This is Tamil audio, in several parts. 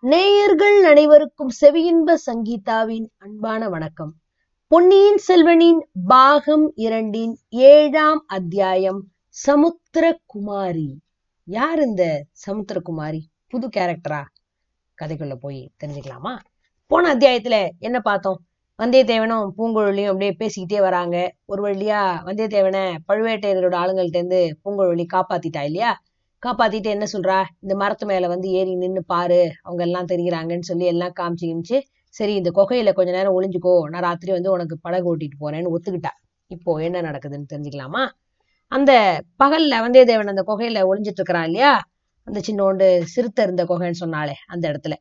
நேயர்கள் அனைவருக்கும் செவியின்ப சங்கீதாவின் அன்பான வணக்கம். பொன்னியின் செல்வனின் பாகம் இரண்டின் ஏழாம் அத்தியாயம் சமுத்திரகுமாரி. யார் இந்த சமுத்திரகுமாரி? புது கேரக்டரா கதைக்குள்ள போய் தெரிஞ்சுக்கலாமா? போன அத்தியாயத்துல என்ன பார்த்தோம்? வந்தியத்தேவனும் பூங்குழலியும் அப்படியே பேசிக்கிட்டே வராங்க. ஒரு வழியா வந்தியத்தேவனை பழுவேட்டையரோட ஆளுங்கள்ட்ட இருந்து பூங்குழலி காப்பாத்திட்டா இல்லையா? காப்பாத்திட்டு என்ன சொல்றா? இந்த மரத்து மேல வந்து ஏறி நின்னு பாரு. அவங்க எல்லாம் தெரிகிறாங்கன்னு சொல்லி எல்லாம் காமிச்சு கிமிச்சு சரி இந்த குகையில கொஞ்ச நேரம் ஒளிஞ்சுக்கோ. நான் ராத்திரி வந்து உனக்கு படகு ஓட்டிட்டு போறேன்னு ஒத்துக்கிட்டா. இப்போ என்ன நடக்குதுன்னு தெரிஞ்சுக்கலாமா? அந்த பகல்ல வந்தியத்தேவன் அந்த குகையில ஒளிஞ்சிட்டு இருக்கிறான் இல்லையா? அந்த சின்னோண்டு சிறுத்தை இருந்த குகைன்னு சொன்னாலே அந்த இடத்துல.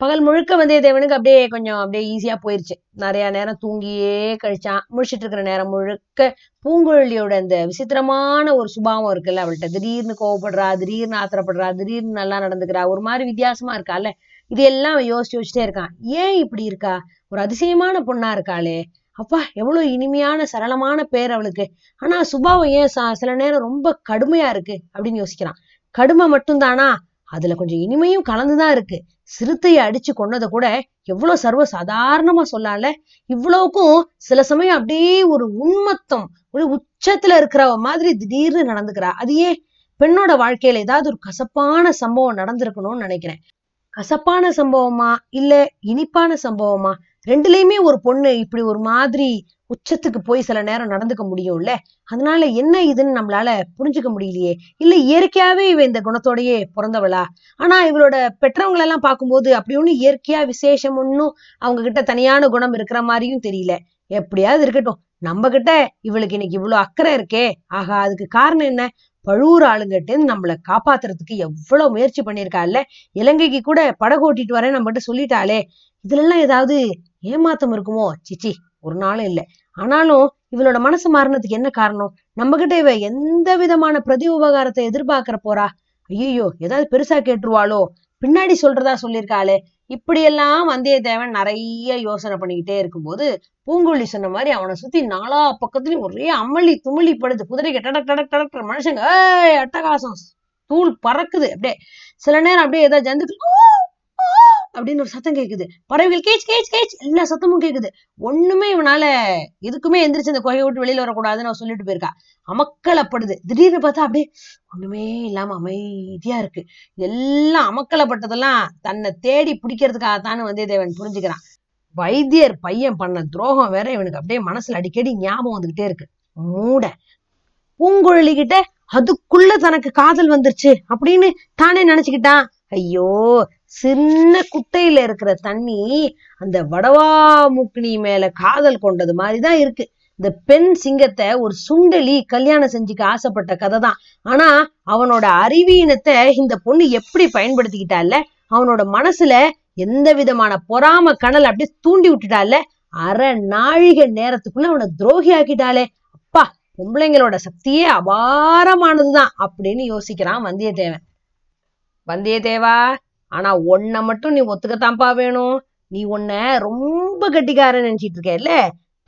பகல் முழுக்க வந்தியத்தேவனுக்கு அப்படியே கொஞ்சம் அப்படியே ஈஸியா போயிருச்சு. நிறைய நேரம் தூங்கியே கழிச்சான். முழிச்சிட்டு இருக்கிற நேரம் முழுக்க பூங்குழலியோட அந்த விசித்திரமான ஒரு சுபாவம் இருக்குல்ல அவள்கிட்ட. திடீர்னு கோவப்படுறா திடீர்னு ஆத்திரப்படுறா திடீர்னு நல்லா நடந்துக்கிறா. ஒரு மாதிரி வித்தியாசமா இருக்கால இது எல்லாம் அவன் யோசிச்சு வச்சுட்டே இருக்கான். ஏன் இப்படி இருக்கா? ஒரு அதிசயமான பொண்ணா இருக்காளே. அப்பா எவ்வளவு இனிமையான சரளமான பேர் அவளுக்கு. ஆனா சுபாவம் ஏன் சில நேரம் ரொம்ப கடுமையா இருக்கு? அப்படின்னு யோசிக்கிறான். கடுமை மட்டும்தானா? அதுல கொஞ்சம் இனிமையும் கலந்துதான் இருக்கு. சிறுத்தையை அடிச்சு கொன்னதை கூட எவ்வளவு சர்வ சாதாரணமா சொல்லால இவ்வளவுக்கும் சில சமயம் அப்படியே ஒரு உண்மத்தம் ஒரு உச்சத்துல இருக்கிற மாதிரி திடீர்னு நடந்துக்கிறா. அது ஏன்? பெண்ணோட வாழ்க்கையில ஏதாவது ஒரு கசப்பான சம்பவம் நடந்திருக்கணும்னு நினைக்கிறேன். கசப்பான சம்பவமா இல்ல இனிப்பான சம்பவமா? ரெண்டுலயுமே ஒரு பொண்ணு இப்படி ஒரு மாதிரி உச்சத்துக்கு போய் சில நேரம் நடந்துக்க முடியும்ல? அதனால என்ன இதுன்னு நம்மளால புரிஞ்சுக்க முடியலையே. இல்ல இயற்கையாவே இவ இந்த குணத்தோடயே பிறந்தவளா? ஆனா இவளோட பெற்றவங்களெல்லாம் பார்க்கும்போது அப்படி ஒண்ணு இயற்கையா விசேஷம் ஒன்னும் அவங்க கிட்ட தனியான குணம் இருக்கிற மாதிரியும் தெரியல. எப்படியாவது இருக்கட்டும். நம்ம கிட்ட இவளுக்கு இன்னைக்கு இவ்வளவு அக்கறை இருக்கே. ஆகா அதுக்கு காரணம் என்ன? பழுவூர் ஆளுங்கிட்ட நம்மளை காப்பாத்துறதுக்கு எவ்வளவு முயற்சி பண்ணியிருக்காள்ல? இலங்கைக்கு கூட படகு ஓட்டிட்டு வரேன் நம்மகிட்ட சொல்லிட்டாளே. இதுல எல்லாம் ஏதாவது ஏமாத்தம் இருக்குமோ? சிச்சி. ஒரு நாளும் இல்லை. ஆனாலும் இவளோட மனசு மாறினதுக்கு என்ன காரணம்? நம்ம கிட்ட இவ எந்த விதமான பிரதி உபகாரத்தை எதிர்பார்க்கிற போறா? ஐயோ ஏதாவது பெருசா கேட்டுருவாளோ? பின்னாடி சொல்றதா சொல்லியிருக்காளே. இப்படியெல்லாம் வந்தியத்தேவன் நிறைய யோசனை பண்ணிக்கிட்டே இருக்கும்போது பூங்குழலி சொன்ன மாதிரி அவனை சுத்தி நாலா பக்கத்துலயும் ஒரே அமளி துமளி படுது. குதிரைக்கு டடக் டடக் டடக் மனுஷங்க ஏய் அட்டகாசம். தூள் பறக்குது. அப்படியே சில நேரம் அப்படியே ஏதாவது ஜந்துக்கள் ஓ" அப்படின்னு ஒரு சத்தம் கேட்குது பறவைகள் கேச் கேச் கேச் எல்லா சத்தமும் கேக்குது. ஒண்ணுமே இவனால எதுக்குமே எந்திரிச்சு இந்த குகையை விட்டு வெளியில வரக்கூடாதுன்னு அவன் சொல்லிட்டு போயிருக்கா. அமக்கலப்படுது. திடீர்னு பார்த்தா அப்படியே ஒண்ணுமே இல்லாம அமைதியா இருக்கு. எல்லாம் அமக்கலப்பட்டதெல்லாம் தன்னை தேடி பிடிக்கிறதுக்காகத்தான்னு வந்தியத்தேவன் புரிஞ்சுக்கிறான். வைத்தியர் பையன் பண்ண துரோகம் வேற இவனுக்கு அப்படியே மனசுல அடிக்கடி ஞாபகம் வந்துகிட்டே இருக்கு. மூட. பூங்குழலிக்கிட்ட அதுக்குள்ள தனக்கு காதல் வந்துருச்சு அப்படின்னு தானே நினைச்சுக்கிட்டான். ஐயோ சின்ன குட்டையில இருக்கிற தண்ணி அந்த வடவாமுக்கினி மேல காதல் கொண்டது மாதிரிதான் இருக்கு. இந்த பெண் சிங்கத்தை ஒரு சுண்டலி கல்யாணம் செஞ்சுக்க ஆசைப்பட்ட கதை தான் ஆனா அவனோட அறிவீனத்தை இந்த பொண்ணு எப்படி பயன்படுத்திக்கிட்டால அவனோட மனசுல எந்த விதமான பொறாம கணல் அப்படியே தூண்டி விட்டுட்டால அரை நாழிகை நேரத்துக்குள்ள அவனை துரோகி ஆக்கிட்டாளே. அப்பா பொம்பளைங்களோட சக்தியே அபாரமானதுதான் அப்படின்னு யோசிக்கிறான் வந்தியத்தேவன். வந்தியத்தேவா ஆனா உன்னை மட்டும் நீ ஒத்துக்கத்தான்ப்பா வேணும். நீ உன்ன ரொம்ப கட்டிக்கார நினைச்சிட்டு இருக்கல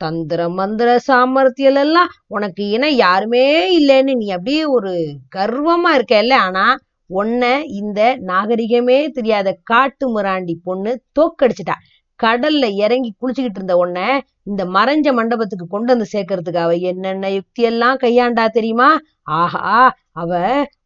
தந்திர மந்திர சாமர்த்தியம் எல்லாம் உனக்கு இணை யாருமே இல்லைன்னு நீ அப்படியே ஒரு கர்வமா இருக்கல ஆனா உன்னை இந்த நாகரிகமே தெரியாத காட்டு முராண்டி பொண்ணு தோக்கடிச்சிட்டா. கடல்ல இறங்கி குளிச்சுக்கிட்டு இருந்த உடனே இந்த மறைஞ்ச மண்டபத்துக்கு கொண்டு வந்து சேர்க்கறதுக்கு அவ என்னென்ன யுக்தியெல்லாம் கையாண்டா தெரியுமா? ஆஹா அவ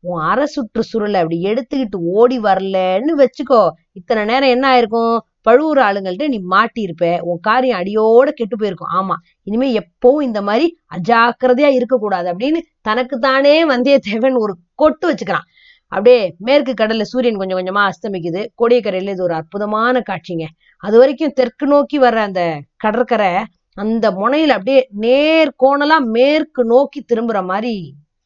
உன் அரை சுற்று சுருளை அப்படி எடுத்துக்கிட்டு ஓடி வரலன்னு வச்சுக்கோ. இத்தனை நேரம் என்ன ஆயிருக்கும்? பழுவூர் ஆளுங்கள்ட்ட நீ மாட்டியிருப்ப. உன் காரியம் அடியோட கெட்டு போயிருக்கும். ஆமா இனிமே எப்பவும் இந்த மாதிரி அஜாக்கிரதையா இருக்கக்கூடாது அப்படின்னு தனக்குத்தானே வந்தியத்தேவன் ஒரு கொட்டு வச்சுக்கிறான். அப்படியே மேற்கு கடல்ல சூரியன் கொஞ்சம் கொஞ்சமா அஸ்தமிக்குது. கோடியக்கரையில இது ஒரு அற்புதமான காட்சிங்க. அது வரைக்கும் தெற்கு நோக்கி வர்ற அந்த கடற்கரை அந்த முனையில அப்படியே நேர் கோணலா மேற்கு நோக்கி திரும்புற மாதிரி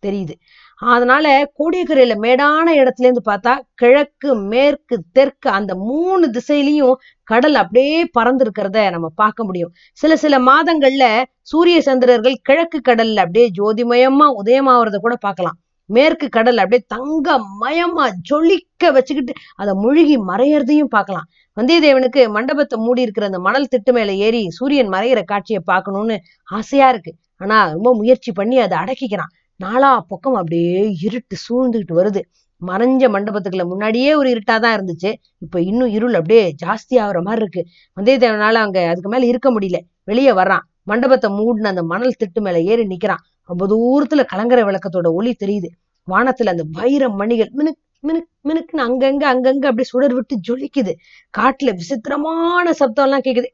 தெரியுது. அதனால கோடியக்கரையில மேடான இடத்துல இருந்து பார்த்தா கிழக்கு மேற்கு தெற்கு அந்த மூணு திசையிலையும் கடல் அப்படியே பறந்துருக்கிறத நம்ம பார்க்க முடியும். சில சில மாதங்கள்ல சூரிய சந்திரர்கள் கிழக்கு கடல்ல அப்படியே ஜோதிமயமா உதயமாவறத கூட பார்க்கலாம். மேற்கு கடல் அப்படியே தங்க மயமா ஜொலிக்க வச்சுக்கிட்டு அதை முழுகி மறையறதையும் பார்க்கலாம். வந்தியத்தேவனுக்கு மண்டபத்தை மூடி இருக்கிற அந்த மணல் திட்டு மேல ஏறி சூரியன் மறையிற காட்சியை பார்க்கணும்னு ஆசையா இருக்கு. ஆனா ரொம்ப முயற்சி பண்ணி அதை அடக்கிக்கிறான். நாலா பக்கம் அப்படியே இருட்டு சூழ்ந்துகிட்டு வருது. மறைஞ்ச மண்டபத்துக்குள்ள முன்னாடியே ஒரு இருட்டா தான் இருந்துச்சு. இப்ப இன்னும் இருள் அப்படியே ஜாஸ்தி ஆகுற மாதிரி இருக்கு. வந்தியத்தேவனால அங்க அதுக்கு மேல இருக்க முடியல. வெளியே வர்றான். மண்டபத்தை மூடின அந்த மணல் திட்டு மேல ஏறி நிக்கிறான். ரொம்ப தூரத்துல கலங்கர விளக்கத்தோட ஒளி தெரியுது. வானத்துல அந்த வைர மணிகள் மினுக் மினுக் மினுக்குன்னு அங்கங்க அங்கங்க அப்படி சுடர் விட்டு ஜொலிக்குது. காட்டுல விசித்திரமான சப்தம் எல்லாம் கேக்குது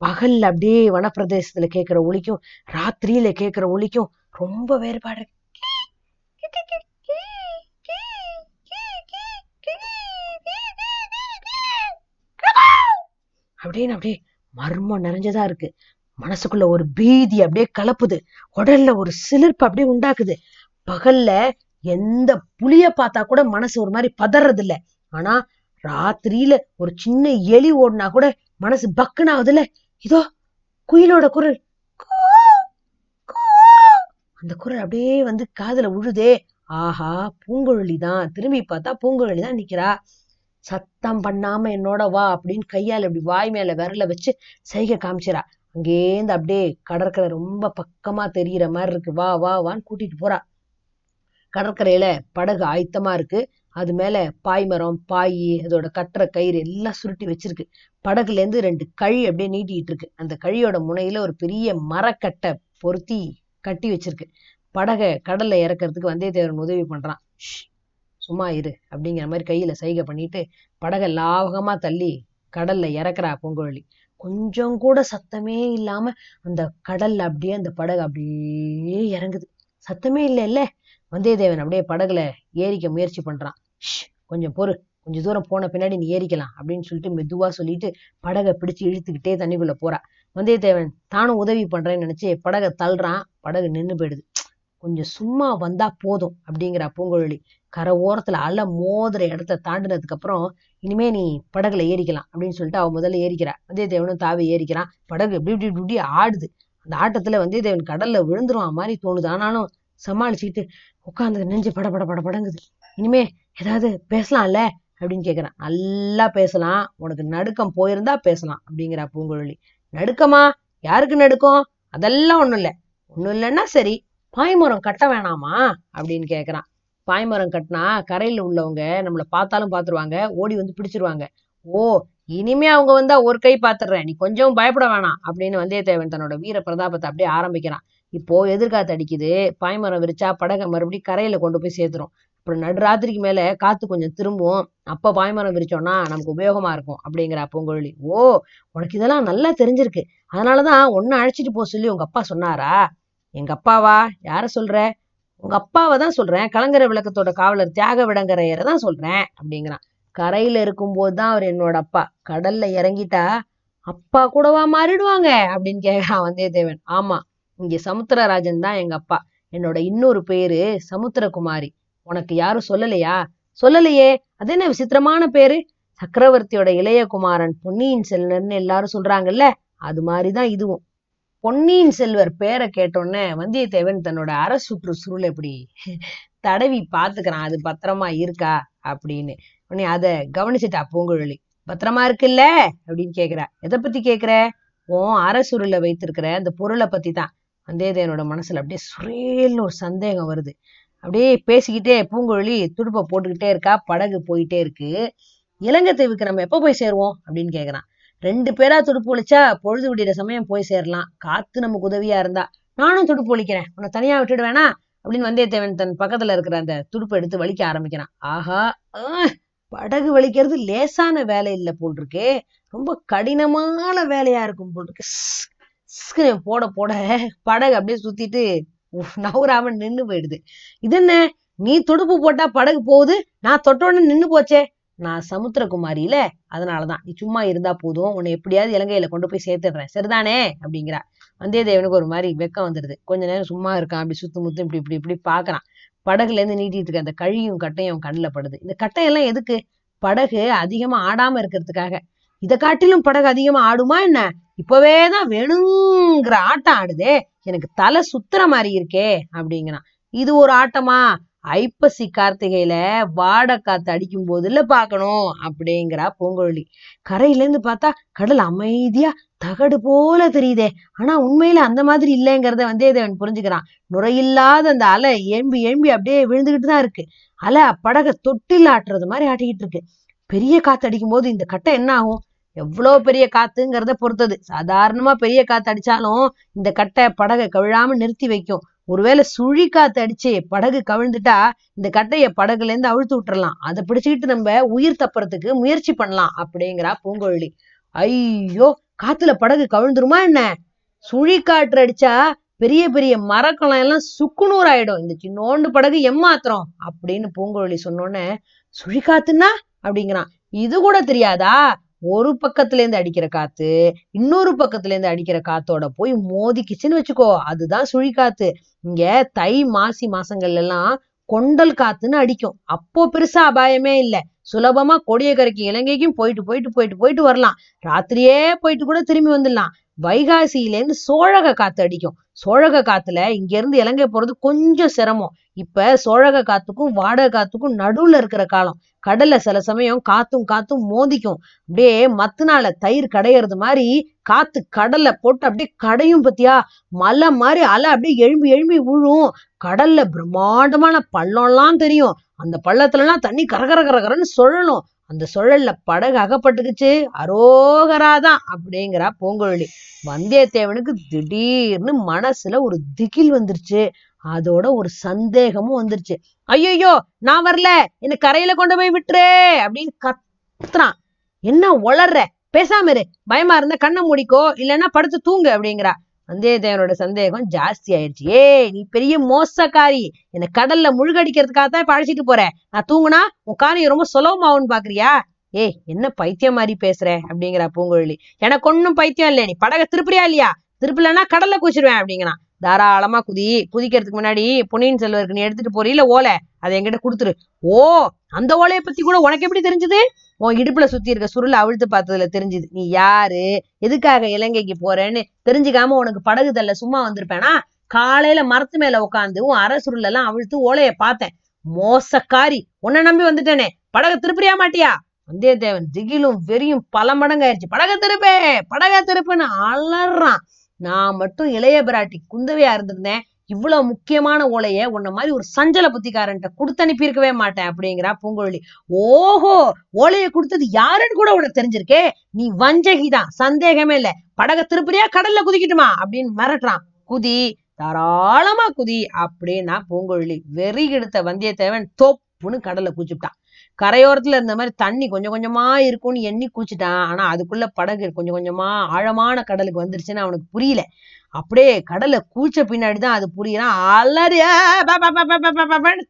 பகல்ல அப்படியே வனப்பிரதேசத்துல கேட்கிற ஒளிக்கும் ராத்திரியில கேட்கிற ஒளிக்கும் ரொம்ப வேறுபாடு அப்படின்னு அப்படியே மர்மம் நிறைஞ்சதா இருக்கு. மனசுக்குள்ள ஒரு பீதி அப்படியே கலப்புது. உடல்ல ஒரு சிலிர்ப்பு அப்படியே உண்டாக்குது. பகல்ல எந்த புலிய பார்த்தா கூட மனசு ஒரு மாதிரி பதறது இல்ல ஆனா ராத்திரியில ஒரு சின்ன எலி ஓடினா கூட மனசு பக்குன்னு ஆகுதுல்ல இதோ குயிலோட குரல். அந்த குரல் அப்படியே வந்து காதுல உழுதே ஆஹா பூங்குழலி தான் திரும்பி பார்த்தா பூங்குழலி தான் நிக்கிறா. சத்தம் பண்ணாம என்னோட வா அப்படின்னு கையால இப்படி வாய் மேல விரல வச்சு சைகை காமிச்சிரா அங்கேருந்து அப்படியே கடற்கரை ரொம்ப பக்கமா தெரியிற மாதிரி இருக்கு. வா வா வான்னு கூட்டிட்டு போறா. கடற்கரையில படகு ஆயத்தமா இருக்கு. அது மேல பாய்மரம் பாய் அதோட கட்டுற கயிறு எல்லாம் சுருட்டி வச்சிருக்கு. படகுல இருந்து ரெண்டு கழி அப்படியே நீட்டிட்டு இருக்கு. அந்த கழியோட முனையில ஒரு பெரிய மரக்கட்டை பொருத்தி கட்டி வச்சிருக்கு. படகை கடல்ல இறக்கறதுக்கு வந்தியத்தேவன் உதவி பண்றான். சும்மா இரு அப்படிங்கிற மாதிரி கையில சைகை பண்ணிட்டு படகை லாவகமா தள்ளி கடல்ல இறக்குறா பூங்குழலி. கொஞ்சம் கூட சத்தமே இல்லாம அந்த கடல்ல அப்படியே அந்த படகு அப்படியே இறங்குது. சத்தமே இல்லை இல்ல வந்தியத்தேவன் அப்படியே படகுல ஏறிக்க முயற்சி பண்றான். "ஷ், கொஞ்சம் பொறு. கொஞ்ச தூரம் போன பின்னாடி நீ ஏறிக்கலாம் அப்படின்னு சொல்லிட்டு மெதுவா சொல்லிட்டு படகை பிடிச்சு இழுத்துக்கிட்டே தண்ணிக்குள்ள போறா. வந்தியத்தேவன் தானும் உதவி பண்றேன்னு நினைச்சு படகை தள்ளுறான். படகு நின்று போயிடுது. கொஞ்சம் சும்மா வந்தா போதும் அப்படிங்கிற பூங்குழலி. கரை ஓரத்துல அலை மோதுற இடத்த தாண்டினதுக்கு அப்புறம் இனிமே நீ படகுல ஏறிக்கலாம் அப்படின்னு சொல்லிட்டு அவன் முதல்ல ஏறிக்கிறா. வந்தியத்தேவனும் தாவி ஏறிக்கிறான். படகு இப்படி இப்படி இப்படி ஆடுது. அந்த ஆட்டத்துல வந்தியத்தேவன் கடல்ல விழுந்துருவான் மாதிரி தோணுது. ஆனாலும் சமாளிச்சுக்கிட்டு உட்காந்து நெஞ்சு பட பட பட படங்குது. இனிமே ஏதாவது பேசலாம்ல அப்படின்னு கேக்குறான். நல்லா பேசலாம். உனக்கு நடுக்கம் போயிருந்தா பேசலாம் அப்படிங்கிறா பூங்குழலி. நடுக்கமா? யாருக்கு நடுக்கம்? அதெல்லாம் ஒண்ணும் இல்லை. ஒண்ணும் இல்லைன்னா சரி. பாய்மரம் கட்ட வேணாமா? அப்படின்னு கேட்குறான் பாய்மரம் கட்டினா கரையில் உள்ளவங்க நம்மளை பார்த்தாலும் பார்த்துருவாங்க ஓடி வந்து பிடிச்சிருவாங்க. ஓ இனிமே அவங்க வந்தா ஒரு கை பார்த்துடுறேன் நீ கொஞ்சம் பயப்பட வேணாம் அப்படின்னு வந்தியத்தேவன் தன்னோட வீர பிரதாபத்தை அப்படியே ஆரம்பிக்கிறான். இப்போ எதிர்காத்து அடிக்குது பாய்மரம் விரிச்சா படகை மறுபடியும் கரையில கொண்டு போய் சேர்த்துரும். அப்புறம் நடுராத்திரிக்கு மேல காத்து கொஞ்சம் திரும்பும். அப்ப பாய்மரம் விரிச்சோம்னா நமக்கு உபயோகமா இருக்கும் அப்படிங்கிற பூங்குழலி. ஓ உனக்கு இதெல்லாம் நல்லா தெரிஞ்சிருக்கு. அதனாலதான் ஒன்னு அழைச்சிட்டு போக சொல்லி உங்க அப்பா சொன்னாரா? எங்க அப்பாவா? யார சொல்ற? உங்க அப்பாவை தான் சொல்றேன். கலங்கரை விளக்கத்தோட காவலர் தியாக விடங்கரையரை தான் சொல்றேன் அப்படிங்கிறான். கரையில இருக்கும்போது தான் அவர் என்னோட அப்பா. கடல்ல இறங்கிட்டா அப்பா கூடவா மாறிடுவாங்க? அப்படின்னு கேக்குறான் வந்தியத்தேவன். ஆமா இங்க சமுத்திரராஜன் தான் எங்க அப்பா. என்னோட இன்னொரு பேரு சமுத்திரகுமாரி. உனக்கு யாரும் சொல்லலையா? சொல்லலையே. அது என்ன விசித்திரமான பேரு? சக்கரவர்த்தியோட இளைய குமாரன் பொன்னியின் செல்வன் எல்லாரும் சொல்றாங்கல்ல அது மாதிரிதான் இதுவும். பொன்னியின் செல்வர் பேரை கேட்டோன்னே வந்தியத்தேவன் தன்னோட அரை சுற்று சுருள் எப்படி தடவி பாத்துக்கிறான் அது பத்திரமா இருக்கா? அப்படின்னு. உடனே அதை கவனிச்சுட்டா பூங்குழலி. பத்திரமா இருக்குல்ல? அப்படின்னு கேக்குறா. எதை பத்தி கேக்குற? உன் அரை சுருளை வைத்திருக்கிற அந்த பொருளை பத்தி தான் வந்தியத்தேவனோட மனசுல அப்படியே சுரேல்னு ஒரு சந்தேகம் வருது. அப்படியே பேசிக்கிட்டே பூங்குழலி துடுப்பை போட்டுக்கிட்டே இருக்கா. படகு போயிட்டே இருக்கு. இலங்கை தீவுக்கு நம்ம எப்ப போய் சேருவோம்? அப்படின்னு கேக்குறான் ரெண்டு பேரா துடுப்பு ஒழிச்சா பொழுது விடிற சமயம் போய் சேரலாம். காத்து நமக்கு உதவியா இருந்தா நானும் துடுப்பு ஒழிக்கிறேன் உன்னை தனியா விட்டுடு வேணா அப்படின்னு வந்தியத்தேவன் தன் பக்கத்துல இருக்கிற அந்த துடுப்பை எடுத்து வலிக்க ஆரம்பிக்கிறான். ஆஹா படகு வலிக்கிறது லேசான வேலை இல்ல போல் இருக்கு ரொம்ப கடினமான வேலையா இருக்கும் போல் இருக்கு போட போட படகு அப்படியே சுத்திட்டு உஃப், நவுறாம நின்னு போயிடுது. இது என்ன? நீ துடுப்பு போட்டா படகு போகுது? நான் தொட்டோன்னு நின்னு போச்சே. நான் சமுத்திரகுமாரியில அதனாலதான். நீ சும்மா இருந்தா போதும். உன்னை எப்படியாவது இலங்கையில கொண்டு போய் சேர்த்துடுறேன். சரிதானே? அப்படிங்கிறா. வந்தியத்தேவனுக்கு ஒரு மாதிரி வெக்கம் வந்துடுது கொஞ்ச நேரம் சும்மா இருக்கான். அப்படி சுத்து முத்து இப்படி இப்படி இப்படி பாக்குறான். படகுல இருந்து நீட்டிட்டு இருக்க அந்த கழியும் கட்டையும் கண்ணுல படுது. இந்த கட்டையெல்லாம் எதுக்கு? படகு அதிகமா ஆடாம இருக்கிறதுக்காக. இதை காட்டிலும் படகு அதிகமா ஆடுமா என்ன? இப்பவேதான் வேணுங்கிற ஆட்டம் ஆடுதே. எனக்கு தலை சுத்துற மாதிரி இருக்கே அப்படிங்கிறான். இது ஒரு ஆட்டமா? ஐப்பசி கார்த்திகையில வாட காத்து அடிக்கும் போதுல பார்க்கணும் அப்படிங்கிறா பூங்குழலி. கரையில இருந்து பார்த்தா கடல் அமைதியா தகடு போல தெரியுதே. ஆனா உண்மையில அந்த மாதிரி இல்லைங்கிறத வந்தேதேவன் புரிஞ்சுக்கிறான். நுரையில்லாத அந்த அலை ஏம்பி ஏம்பி அப்படியே விழுந்துகிட்டு தான் இருக்கு. அலை படகை தொட்டில் ஆட்டுறது மாதிரி ஆட்டிக்கிட்டு இருக்கு. பெரிய காத்து அடிக்கும் போது இந்த கட்டை என்ன ஆகும்? எவ்வளோ பெரிய காத்துங்கிறத பொறுத்தது. சாதாரணமா பெரிய காத்து அடிச்சாலும் இந்த கட்டை படகை கவிழாம நிறுத்தி வைக்கும். ஒருவேளை சுழி காத்து அடிச்சு படகு கவிழ்ந்துட்டா இந்த கட்டைய படகுல இருந்து அழுத்து விட்டுறலாம். அதை பிடிச்சுக்கிட்டு நம்ம உயிர் தப்புறதுக்கு முயற்சி பண்ணலாம் அப்படிங்கிறா பூங்கொழி. ஐயோ காத்துல படகு கவிழ்ந்துருமா என்ன? சுழி காற்று அடிச்சா பெரிய பெரிய மரக்கலம் எல்லாம் சுக்குநூறு ஆயிடும். இந்த சின்னோண்டு படகு எம்மாத்திரம் அப்படின்னு பூங்குழலி சொன்னோன்னே சுழி காத்துன்னா? அப்படிங்கிறான். இது கூட தெரியாதா? ஒரு பக்கத்துல இருந்து அடிக்கிற காத்து இன்னொரு பக்கத்துல இருந்து அடிக்கிற காத்தோட போய் மோதிக்கிச்சுன்னு வச்சுக்கோ அதுதான் சுழிக்காத்து. இங்க தை மாசி மாசங்கள்ல எல்லாம் கொண்டல் காத்துன்னு அடிக்கும். அப்போ பெருசா அபாயமே இல்லை. சுலபமா கொடியக்கரைக்கு இலங்கைக்கும் போயிட்டு போயிட்டு போயிட்டு போயிட்டு வரலாம். ராத்திரியே போயிட்டு கூட திரும்பி வந்துடலாம். வைகாசியில இருந்து சோழக காத்து அடிக்கும். சோழக காத்துல இங்க இருந்து இலங்கை போறது கொஞ்சம் சிரமம். இப்ப சோழக காத்துக்கும் வாடகை காத்துக்கும் நடுவுல இருக்கிற காலம். கடல்ல சில சமயம் காத்தும் காத்தும் மோதிக்கும். அப்படியே மத்துனால தயிர் கடையிறது மாதிரி காத்து கடல்ல போட்டு அப்படியே கடையும் பத்தியா? மலை மாதிரி அலை அப்படியே எழும்பி எழும்பி விழும். கடல்ல பிரம்மாண்டமான பள்ளம்லாம் தெரியும். அந்த பள்ளத்துல எல்லாம் தண்ணி கரகர கரகரன்னு சொல்லணும் அந்த சுழல்ல படகு அகப்பட்டுக்குச்சு. அரோகராதான் அப்படிங்கிறா பூங்குழலி. வந்தியத்தேவனுக்கு திடீர்னு மனசுல ஒரு திகில் வந்துருச்சு. அதோட ஒரு சந்தேகமும் வந்துருச்சு. ஐயோ நான் வரல. என்ன கரையில கொண்டு போய் விட்டுரு அப்படின்னு கத்துறான். என்ன உளர்ற? பேசாம இரு. பயமா இருந்தா கண்ணை மூடிக்கோ இல்லைன்னா படுத்து தூங்கு அப்படிங்கிறா. வந்தியத்தேவனோட சந்தேகம் ஜாஸ்தி ஆயிடுச்சு. ஏய் நீ பெரிய மோசக்காரி. என்னை கடல்ல முழுகடிக்கிறதுக்காக தான் இப்ப அழைச்சிட்டு போற. நான் தூங்குனா உன் காரியம் ரொம்ப சுலபமாகும்னு பாக்குறியா? ஏய் என்ன பைத்தியம் மாதிரி பேசுற அப்படிங்கிறா பூங்குழலி. எனக்கு ஒன்னும் பைத்தியம் இல்லை நீ படக திருப்புறியா இல்லையா? திருப்பலன்னா கடல்ல குச்சிருவேன் அப்படிங்கிறான். தாராளமா குதி. குதிக்கிறதுக்கு முன்னாடி பொன்னியின் செல்வருக்கு நீ எடுத்துட்டு போறீல ஓலை அதை என்கிட்ட கொடுத்துரு. ஓ அந்த ஓலையை பத்தி கூட உனக்கு எப்படி தெரிஞ்சது? உன் இடுப்புல சுத்தி இருக்க சுருளை அவிழ்த்து பார்த்ததுல தெரிஞ்சுது. நீ யாரு? எதுக்காக இலங்கைக்கு போறேன்னு தெரிஞ்சுக்காம உனக்கு படகு தள்ள சும்மா வந்திருப்பேனா? காலையில மரத்து மேல உட்காந்து உன் அரை சுருள் எல்லாம் அவிழ்த்து ஓலையை பார்த்தேன். மோசக்காரி. உன்னை நம்பி வந்துட்டேனே. படக திருப்பியா மாட்டியா? வந்தியத்தேவன் திகிலும் வெறியும் பல மடங்கு ஆயிடுச்சு படக திருப்பே படக திருப்புன்னு அலறான். நான் மட்டும் இளைய பிராட்டி குந்தவையா இருந்திருந்தேன். இவ்வளவு முக்கியமான ஓலைய உன்ன மாதிரி ஒரு சஞ்சல புத்திக்காரன்ட்ட கொடுத்து அனுப்பியிருக்கவே மாட்டேன் அப்படிங்கிறா பூங்கொழி ஓஹோ ஓலைய கொடுத்தது யாருன்னு கூட உனக்கு தெரிஞ்சிருக்கே? நீ வஞ்சகிதான் சந்தேகமே இல்ல. படக திருப்பதியா கடல்ல குதிக்கட்டுமா அப்படின்னு மிரட்டுறான். குதி தாராளமா குதி அப்படின்னா பூங்கொழி வெறி கெடுத்த வந்தியத்தேவன் தொப்புன்னு கடல்ல குச்சிட்டான் கரையோரத்துல இருந்த மாதிரி தண்ணி கொஞ்சம் கொஞ்சமா இருக்கும்னு எண்ணி கூச்சிட்டான் ஆனா அதுக்குள்ள படகு கொஞ்சம் கொஞ்சமா ஆழமான கடலுக்கு வந்துருச்சுன்னு அவனுக்கு புரியல. அப்படியே கடலை கூச்ச பின்னாடிதான் அது புரியலாம் அலறிய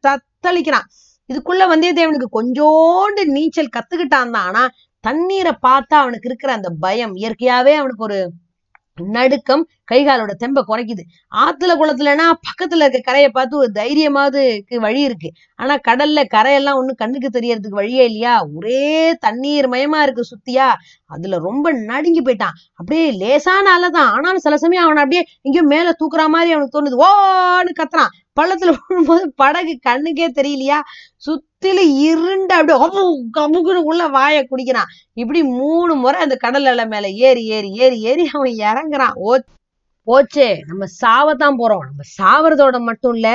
தத்தளிக்கிறான். இதுக்குள்ள வந்தியத்தேவனுக்கு கொஞ்சோண்டு நீச்சல் கத்துக்கிட்டான் தான் ஆனா தண்ணீரை பார்த்தா அவனுக்கு இருக்கிற அந்த பயம் இயற்கையாவே அவனுக்கு ஒரு நடுக்கம் கைகாலோட தெம்ப குறைக்குது. ஆத்துல குளத்துலனா பக்கத்துல இருக்க கரையை பார்த்து ஒரு தைரியமாவது வழி இருக்கு. ஆனா கடல்ல கரையெல்லாம் ஒண்ணு கண்ணுக்கு தெரியறதுக்கு வழியே இல்லையா? ஒரே தண்ணீர் மயமா இருக்கு சுத்தியா? அதுல ரொம்ப நடுங்கி போயிட்டான். அப்படியே லேசான அலைதான் ஆனாலும் சில சமயம் அவனை அப்படியே எங்கேயோ மேல தூக்குற மாதிரி அவனுக்கு தோணுது. ஓன்னு கத்துறான். பள்ளத்துல விழும்போது படகு கண்ணுக்கே தெரியலையா? சுத்தில இருண்டு அப்படியே அபு கமுகுன்னு உள்ள வாய குடிக்கிறான். இப்படி மூணு முறை அந்த கடல் அலை மேல ஏறி ஏறி ஏறி ஏறி அவன் இறங்குறான். ஓ போச்சே. நம்ம சாவத்தான் போறோம். நம்ம சாவறதோட மட்டும் இல்ல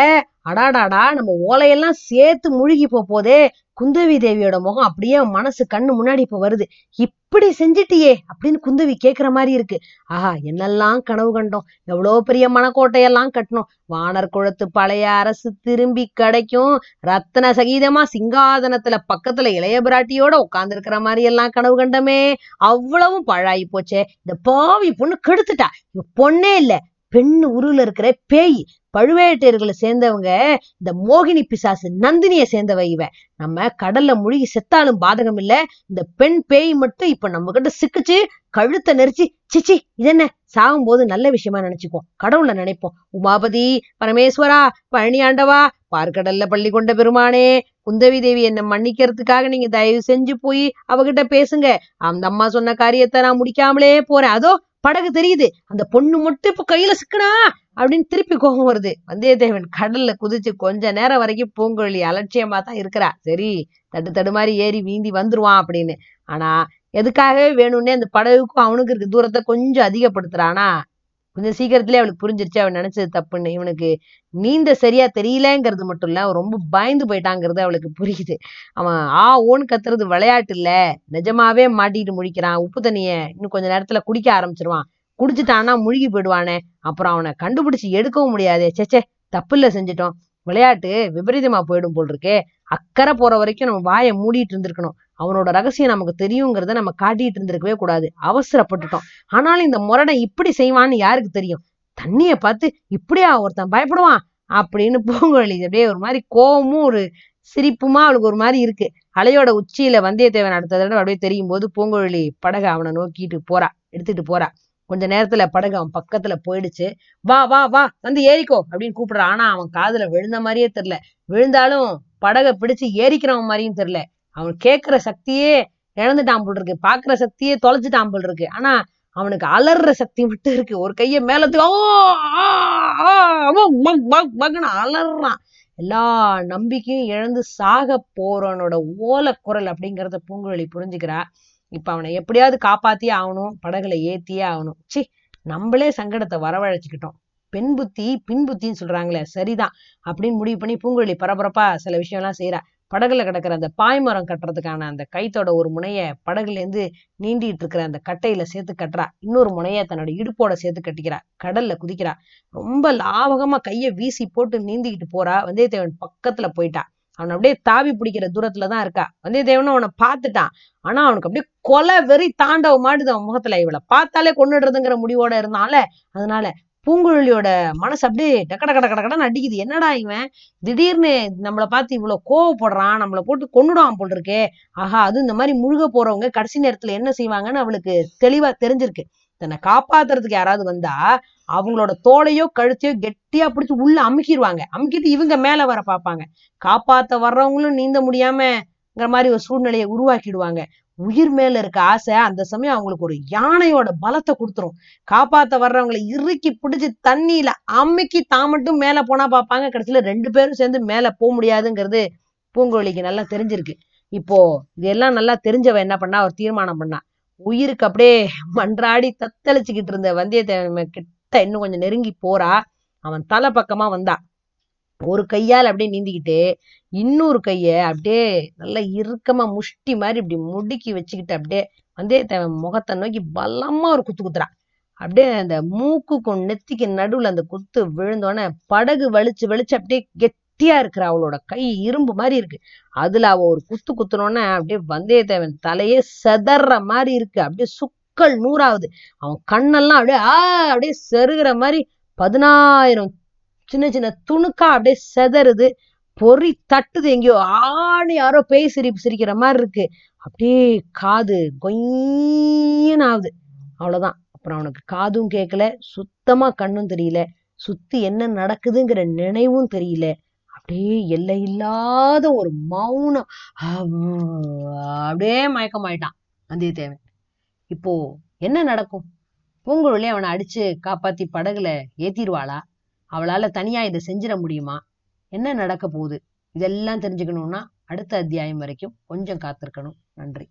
அடாடாடா நம்ம ஓலையெல்லாம் சேர்த்து முழுகி போ போதே குந்தவி தேவியோட முகம் அப்படியே மனசு கண்ணு முன்னாடி இப்ப வருது. இப்படி செஞ்சிட்டியே அப்படின்னு குந்தவி கேக்குற மாதிரி இருக்கு. ஆஹா என்னெல்லாம் கனவு கண்டோம். எவ்வளோ பெரிய மனக்கோட்டையெல்லாம் கட்டணும் வானர் குளத்து பழைய அரசு திரும்பி கிடைக்கும். ரத்தன சகிதமா சிங்காதனத்துல பக்கத்துல இளைய பிராட்டியோட உட்கார்ந்து இருக்கிற மாதிரி எல்லாம் கனவு கண்டமே. அவ்வளவும் பழாயி போச்சே. இந்த பாவி பொண்ணு கெடுத்துட்டா. பொண்ணே இல்லை. பெண் உருவுல இருக்கிற பேய். பழுவேட்டையர்களை சேர்ந்தவங்க இந்த மோகினி பிசாசு நந்தினிய சேர்ந்தவ இவன் நம்ம கடல்ல முழுகி செத்தாலும் பாதகம் இல்ல. இந்த பெண் பேய் மட்டும் இப்ப நம்ம கிட்ட சிக்குச்சு கழுத்தை நெரிச்சு சிச்சி இதென்ன? சாகும் போது நல்ல விஷயமா நினைச்சுக்குவோம். கடவுள நினைப்போம். உமாபதி பரமேஸ்வரா பழனி ஆண்டவா பார்க்கடல்ல பள்ளி கொண்ட பெருமானே குந்தவி தேவி என்ன மன்னிக்கிறதுக்காக நீங்க தயவு செஞ்சு போய் அவகிட்ட பேசுங்க. அந்த அம்மா சொன்ன காரியத்தை நான் முடிக்காமலே போறேன். அதோ படகு தெரியுது. அந்த பொண்ணு மட்டும் இப்ப கையில சிக்கனா அப்படின்னு திருப்பி கோபம் வருது. வந்தியத்தேவன் கடல்ல குதிச்சு கொஞ்ச நேரம் வரைக்கும் பூங்குழலி அலட்சியமா தான் இருக்கிறா. சரி தட்டு தடு மாதிரி ஏறி வீந்தி வந்துருவான் அப்படின்னு. ஆனா எதுக்காகவே வேணும்னே அந்த படகுக்கும் அவனுக்கு இருக்க தூரத்தை கொஞ்சம் அதிகப்படுத்துறானா? கொஞ்சம் சீக்கிரத்திலே அவளுக்கு புரிஞ்சிருச்சு அவன் நினைச்சது தப்புன்னு. இவனுக்கு நீந்த சரியா தெரியலங்கிறது மட்டும் இல்ல அவன் ரொம்ப பயந்து போயிட்டாங்கிறது அவளுக்கு புரியுது. அவன் ஆ ஓன்னு கத்துறது விளையாட்டு இல்ல. நிஜமாவே மாட்டிட்டு முழிக்கிறான். உப்பு தண்ணிய இன்னும் கொஞ்ச நேரத்துல குடிக்க ஆரம்பிச்சிருவான். குடிச்சிட்டான்னா முழுகி போயிடுவானே. அப்புறம் அவனை கண்டுபிடிச்சு எடுக்கவும் முடியாதே. சேச்சே தப்புல செஞ்சிட்டோம். விளையாட்டு விபரீதமா போயிடும் போல் இருக்கே. அக்கறை போற வரைக்கும் நம்ம வாயை மூடிட்டு இருந்திருக்கணும். அவனோட ரகசியம் நமக்கு தெரியுங்கிறத நம்ம காட்டிட்டு இருந்திருக்கவே கூடாது. அவசரப்பட்டுட்டோம். ஆனாலும் இந்த முரடை இப்படி செய்வான்னு யாருக்கு தெரியும்? தண்ணிய பார்த்து இப்படியா ஒருத்தன் பயப்படுவான்? அப்படின்னு பூங்குழலி அப்படியே ஒரு மாதிரி கோவமும் ஒரு சிரிப்புமா அவளுக்கு ஒரு மாதிரி இருக்கு. அலையோட உச்சியில வந்தியத்தேவன் அடுத்த தடவை அப்படியே தெரியும் போது பூங்குழலி படகை அவனை நோக்கிட்டு போறா எடுத்துட்டு போறா. கொஞ்ச நேரத்துல படகு அவன் பக்கத்துல போயிடுச்சு. வா வா வா வந்து ஏறிக்கோ அப்படின்னு கூப்பிடுறான் ஆனா அவன் காதுல விழுந்த மாதிரியே தெரியல. விழுந்தாலும் படகை பிடிச்சு ஏறிக்கிறவன் மாதிரியும் தெரியல. அவன் கேட்கிற சக்தியே இழந்துட்டான் போல் இருக்கு பாக்குற சக்தியே தொலைச்சிட்டான் போல் இருக்கு ஆனா அவனுக்கு அலறுற சக்தி மட்டும் இருக்கு. ஒரு கையை மேலத்துக்கு "ஆ, பக், அலறான். எல்லா நம்பிக்கையும் இழந்து சாக போறவனோட ஓல குரல் அப்படிங்கறத பூங்குழலி புரிஞ்சுக்கிறா. இப்ப அவனை எப்படியாவது காப்பாத்தியே ஆகணும். படகுல ஏத்தியே ஆகணும். சி நம்மளே சங்கடத்தை வரவழைச்சுக்கிட்டோம். பெண் புத்தி பின் புத்தின்னு சொல்றாங்களே சரிதான் அப்படின்னு முடிவு பண்ணி பூங்குழலி பரபரப்பா சில விஷயம்லாம் செய்யறா படகுல கிடக்கிற அந்த பாய்மரம் கட்டுறதுக்கான அந்த கைத்தோட ஒரு முனைய படகுல இருந்து நீண்டிட்டு இருக்கிற அந்த கட்டையில சேர்த்து கட்டுறா. இன்னொரு முனைய தன்னோட இடுப்போட சேர்த்து கட்டிக்கிறா. கடல்ல குதிக்கிறா. ரொம்ப லாவகமா கையை வீசி போட்டு நீந்திக்கிட்டு போறா. வந்தியத்தேவன் பக்கத்துல போயிட்டா. அவன் அப்படியே தாவி பிடிக்கிற தூரத்துல தான் இருக்கா. வந்தியத்தேவனும் அவனை பார்த்துட்டான். ஆனா அவனுக்கு அப்படியே கொலை வெறி தாண்டவ மாட்டுது அவன் முகத்துல. இவளை பார்த்தாலே கொண்டுடுறதுங்கிற முடிவோட இருந்தால அதனால பூங்குழலியோட மனசு அப்படியே டக்க டக்க டக்க டக்கடன்னு அடிக்குது. என்னடா இவன்? திடீர்னு நம்மளை பார்த்து இவ்வளவு கோவப்படுறான் நம்மளை போட்டு கொன்னுடுவான் போல் இருக்கே ஆஹா அது இந்த மாதிரி முழுக போறவங்க கடைசி நேரத்துல என்ன செய்வாங்கன்னு அவளுக்கு தெளிவா தெரிஞ்சிருக்கு. தன்னை காப்பாத்துறதுக்கு யாராவது வந்தா அவங்களோட தோலையோ கழுத்தையோ கெட்டியா பிடிச்சி உள்ள அமுக்கிடுவாங்க அமுக்கிட்டு இவங்க மேல வர பார்ப்பாங்க. காப்பாத்த வர்றவங்களும் நீந்த முடியாம மாதிரி ஒரு சூழ்நிலையை உருவாக்கிடுவாங்க. உயிர் மேல இருக்க ஆசை அந்த சமயம் அவங்களுக்கு ஒரு யானையோட பலத்தை கொடுத்துரும். காப்பாத்த வர்றவங்களை இறுக்கி பிடிச்சி தண்ணியில அமுக்கி தான் மட்டும் மேல போனா பார்ப்பாங்க. கடைசியில ரெண்டு பேரும் சேர்ந்து மேல போக முடியாதுங்கிறது பூங்குழலிக்கு நல்லா தெரிஞ்சிருக்கு. இப்போ இதெல்லாம் நல்லா தெரிஞ்சவ என்ன பண்ணா? ஒரு தீர்மானம் பண்ணா. உயிருக்கு அப்படியே மன்றாடி தத்தளிச்சுக்கிட்டு இருந்த வந்தியத்தேவன் கிட்ட இன்னும் கொஞ்சம் நெருங்கி போறா. அவன் தலை பக்கமா வந்தா. ஒரு கையால் அப்படியே நீந்திக்கிட்டு இன்னொரு கைய அப்படியே நல்லா இறுக்கமா முஷ்டி மாதிரி இப்படி முடுக்கி வச்சுக்கிட்டு அப்படியே வந்தியத்தேவன் முகத்தை நோக்கி பலமாக ஒரு குத்து குத்துறா. அப்படியே அந்த மூக்குக்கும் நெத்திக்கு நடுவுல அந்த குத்து விழுந்தோடனே படகு வலிச்சு வலிச்சு அப்படியே கெட்டியாக இருக்கிற அவளோட கை இரும்பு மாதிரி இருக்கு. அதுல அவ ஒரு குத்து குத்துனோடனே அப்படியே வந்தியத்தேவன் தலையே செதற மாதிரி இருக்கு. அப்படியே சுக்கல் நூறாவது. அவன் கண்ணெல்லாம் அப்படியே ஆ அப்படியே செருகிற மாதிரி பதினாயிரம் சின்ன சின்ன துணுக்கா அப்படியே செதறுது பொறி தட்டுது எங்கேயோ ஆணி யாரோ பேய் சிரிப்பு சிரிக்கிற மாதிரி இருக்கு. அப்படியே காது கொய்யன்னு ஆகுது அவ்வளவுதான். அப்புறம் அவனுக்கு காதும் கேட்கல சுத்தமா கண்ணும் தெரியல சுத்தி என்ன நடக்குதுங்கிற நினைவும் தெரியல. அப்படியே எல்லை இல்லாத ஒரு மௌனம். அப்படியே மயக்கமாயிட்டான் வந்தியத்தேவன் இப்போ என்ன நடக்கும்? பூங்குழலி அவனை அடிச்சு காப்பாத்தி படகுல ஏத்திடுவாளா? அவளால தனியா இதை செஞ்சிட முடியுமா? என்ன நடக்க போகுது? இதெல்லாம் தெரிஞ்சுக்கணும்னா அடுத்த அத்தியாயம் வரைக்கும் கொஞ்சம் காத்திருக்கணும். நன்றி.